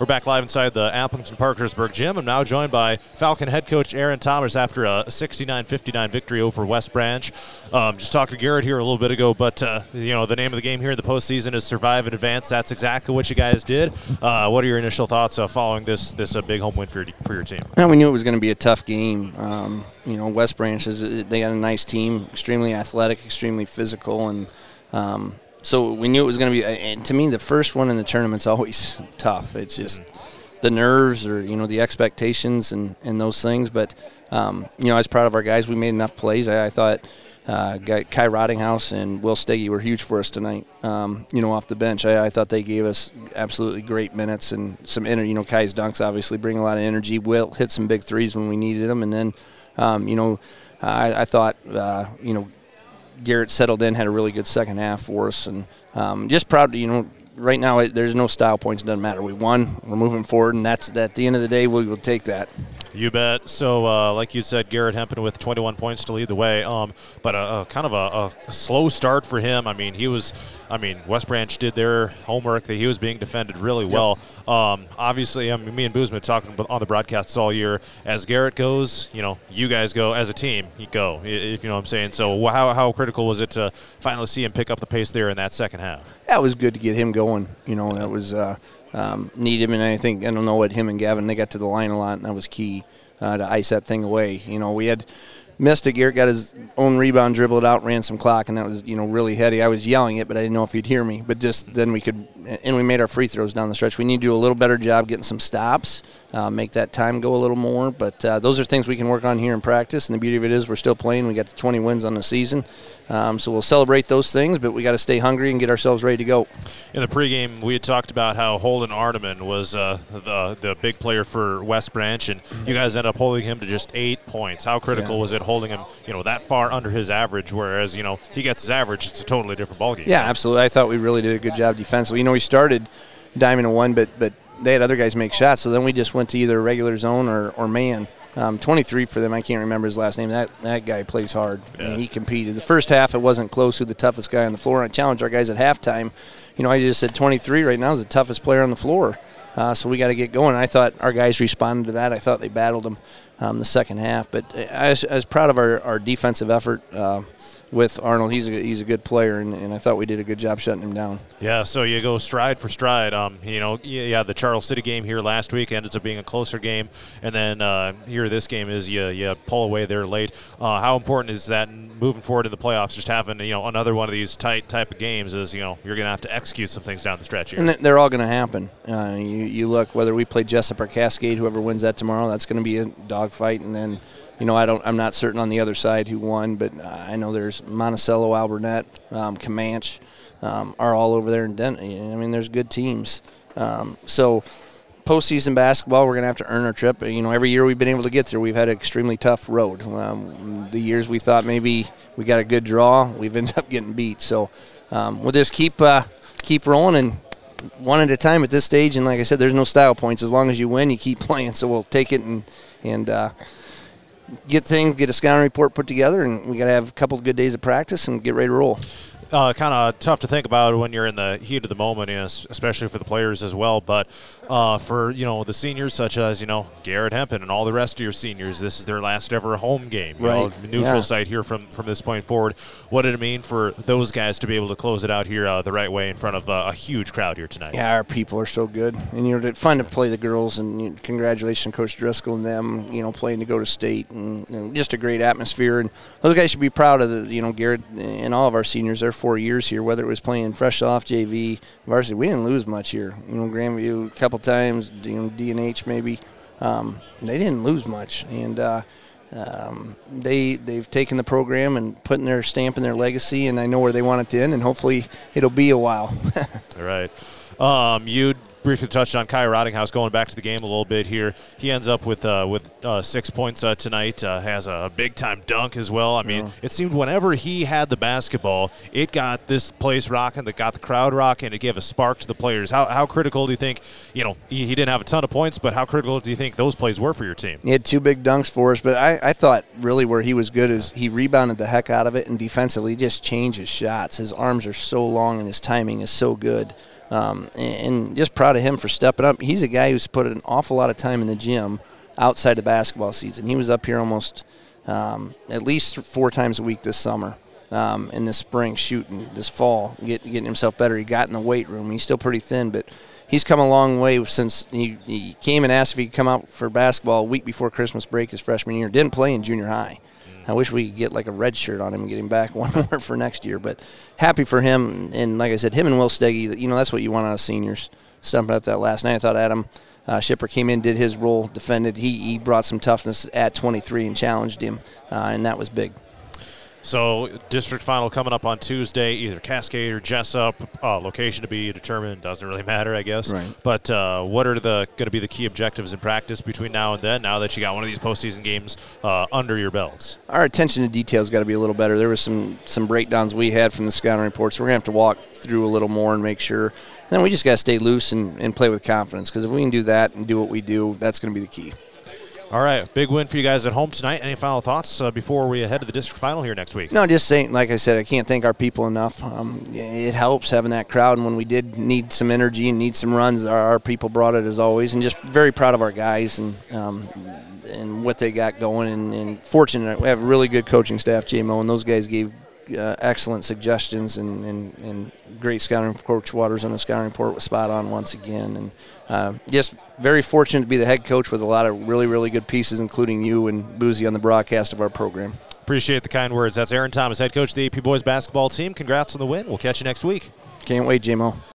We're back live inside the Aplington Parkersburg gym. I'm now joined by Falcon head coach Aaron Thomas after a 69-59 victory over West Branch. Um, just talked to Garrett here a little bit ago, but uh, you know the name of the game here in the postseason is survive and advance. That's exactly what you guys did. Uh, what are your initial thoughts uh, following this this uh, big home win for your, for your team? Well, we knew it was going to be a tough game. Um, you know, West Branch is they got a nice team, extremely athletic, extremely physical, and um, so we knew it was going to be. And to me, the first one in the tournament's always tough. It's just the nerves or you know the expectations and, and those things. But um, you know, I was proud of our guys. We made enough plays. I, I thought. Uh, Kai Rottinghaus and Will Steggy were huge for us tonight. Um, you know, off the bench, I, I, thought they gave us absolutely great minutes and some energy. You know, Kai's dunks obviously bring a lot of energy. Will hit some big threes when we needed them, and then, um, you know, I, I thought, uh, you know, Garrett settled in, had a really good second half for us, and um, just proud to you know. Right now, it, there's no style points. It doesn't matter. We won. We're moving forward, and that's at the end of the day, we will take that. You bet. So, uh, like you said, Garrett Hempen with 21 points to lead the way. Um, but a, a kind of a, a, slow start for him. I mean, he was. I mean, West Branch did their homework. That he was being defended really well. Yep. Um, obviously, I mean, me and Boozman talking on the broadcasts all year. As Garrett goes, you know, you guys go as a team. You go, if you know what I'm saying. So, how, how critical was it to finally see him pick up the pace there in that second half? That was good to get him going. You know, that was. Uh, um, need him. And I think I don't know what him and Gavin they got to the line a lot, and that was key uh, to ice that thing away. You know, we had missed it. Garrett got his own rebound, dribbled out, ran some clock, and that was you know really heady. I was yelling it, but I didn't know if he'd hear me. But just then we could, and we made our free throws down the stretch. We need to do a little better job getting some stops, uh, make that time go a little more. But uh, those are things we can work on here in practice. And the beauty of it is we're still playing. We got the 20 wins on the season, um, so we'll celebrate those things. But we got to stay hungry and get ourselves ready to go. In the pregame, we had talked about how Holden Arneman was uh, the the big player for West Branch, and you guys end up holding him to just eight points. How critical yeah. was it holding him, you know, that far under his average? Whereas you know he gets his average, it's a totally different ballgame. Yeah, absolutely. I thought we really did a good job defensively. You know, we started diamond and one, but but they had other guys make shots. So then we just went to either regular zone or, or man. Um, 23 for them. I can't remember his last name. That that guy plays hard. Yeah. I mean, he competed. The first half, it wasn't close. Who the toughest guy on the floor? I challenged our guys at halftime. You know, I just said 23 right now is the toughest player on the floor. Uh, so we got to get going. I thought our guys responded to that. I thought they battled him um, the second half. But I was, I was proud of our, our defensive effort. Uh, with Arnold. He's a, he's a good player, and, and I thought we did a good job shutting him down. Yeah, so you go stride for stride. Um, you know, yeah, the Charles City game here last week ended up being a closer game, and then uh, here this game is you you pull away there late. Uh, how important is that moving forward in the playoffs? Just having you know another one of these tight type of games is you know you're going to have to execute some things down the stretch here, and they're all going to happen. Uh, you you look whether we play Jesup or Cascade, whoever wins that tomorrow, that's going to be a dogfight, and then you know, I don't. I'm not certain on the other side who won, but I know there's Monticello, Alburnett, um, Camanche um, are all over there in Denton. I mean, there's good teams. Um, so postseason basketball, we're going to have to earn our trip. You know, every year we've been able to get there, we've had an extremely tough road. Um, the years we thought maybe we got a good draw, we've ended up getting beat. So um, we'll just keep uh, keep rolling and one at a time at this stage. And like I said, there's no style points. As long as you win, you keep playing. So we'll take it and and. Uh, get things, get a scouting report put together, and we got to have a couple of good days of practice and get ready to roll uh, kind of tough to think about when you're in the heat of the moment, you know, especially for the players as well. But uh, for you know the seniors, such as you know Garrett Hempen and all the rest of your seniors, this is their last ever home game. You right. know, neutral yeah. site here from from this point forward. What did it mean for those guys to be able to close it out here uh, the right way in front of uh, a huge crowd here tonight? Yeah, our people are so good, and you know, it's fun to play the girls. And you know, congratulations, Coach Driscoll and them. You know, playing to go to state, and, and just a great atmosphere. And those guys should be proud of the you know Garrett and all of our seniors. They're four years here, whether it was playing fresh off JV, varsity. We didn't lose much here. You know, Grandview a couple times, you know, DNH maybe. Um, they didn't lose much, and uh, um, they they've taken the program and putting their stamp in their legacy. And I know where they want it to end, and hopefully it'll be a while. All right. Um, you briefly touched on Kai Rottinghaus going back to the game a little bit here. He ends up with uh, with uh, six points uh, tonight. Uh, has a big time dunk as well. I mean, yeah. it seemed whenever he had the basketball, it got this place rocking. That got the crowd rocking. It gave a spark to the players. How, how critical do you think? You know, he, he, didn't have a ton of points, but how critical do you think those plays were for your team? He had two big dunks for us, but I, I thought really where he was good is he rebounded the heck out of it, and defensively just changed his shots. His arms are so long and his timing is so good. Um, and, just proud of him for stepping up. He's a guy who's put an awful lot of time in the gym outside the basketball season. He was up here almost um, at least four times a week this summer. Um, in the spring, shooting this fall, get, getting himself better. He got in the weight room. He's still pretty thin, but he's come a long way since he, he came and asked if he could come out for basketball a week before Christmas break his freshman year. Didn't play in junior high. I wish we could get like a red shirt on him and get him back one more for next year. But happy for him. And like I said, him and Will Steggy, you know, that's what you want out of seniors. Stumping up that last night. I thought Adam uh, Shipper came in, did his role, defended. He, he brought some toughness at 23 and challenged him, uh, and that was big. So, district final coming up on Tuesday, either Cascade or Jesup. Uh, location to be determined. Doesn't really matter, I guess. Right. But uh, what are the going to be the key objectives in practice between now and then? Now that you got one of these postseason games uh, under your belts, our attention to details got to be a little better. There was some some breakdowns we had from the scouting reports. So we're gonna have to walk through a little more and make sure. And then we just got to stay loose and, and play with confidence because if we can do that and do what we do, that's going to be the key. All right, big win for you guys at home tonight. Any final thoughts uh, before we head to the district final here next week? No, just saying, like I said, I can't thank our people enough. Um, it helps having that crowd, and when we did need some energy and need some runs, our, our people brought it as always, and just very proud of our guys and um, and what they got going. And, and fortunate, we have a really good coaching staff, JMO, and those guys gave uh, excellent suggestions and, and, and, great scouting. Coach Waters on the scouting report was spot on once again. And uh, just very fortunate to be the head coach with a lot of really, really good pieces, including you and Boozy on the broadcast of our program. Appreciate the kind words. That's Aaron Thomas, head coach of the AP boys basketball team. Congrats on the win. We'll catch you next week. Can't wait, JMO.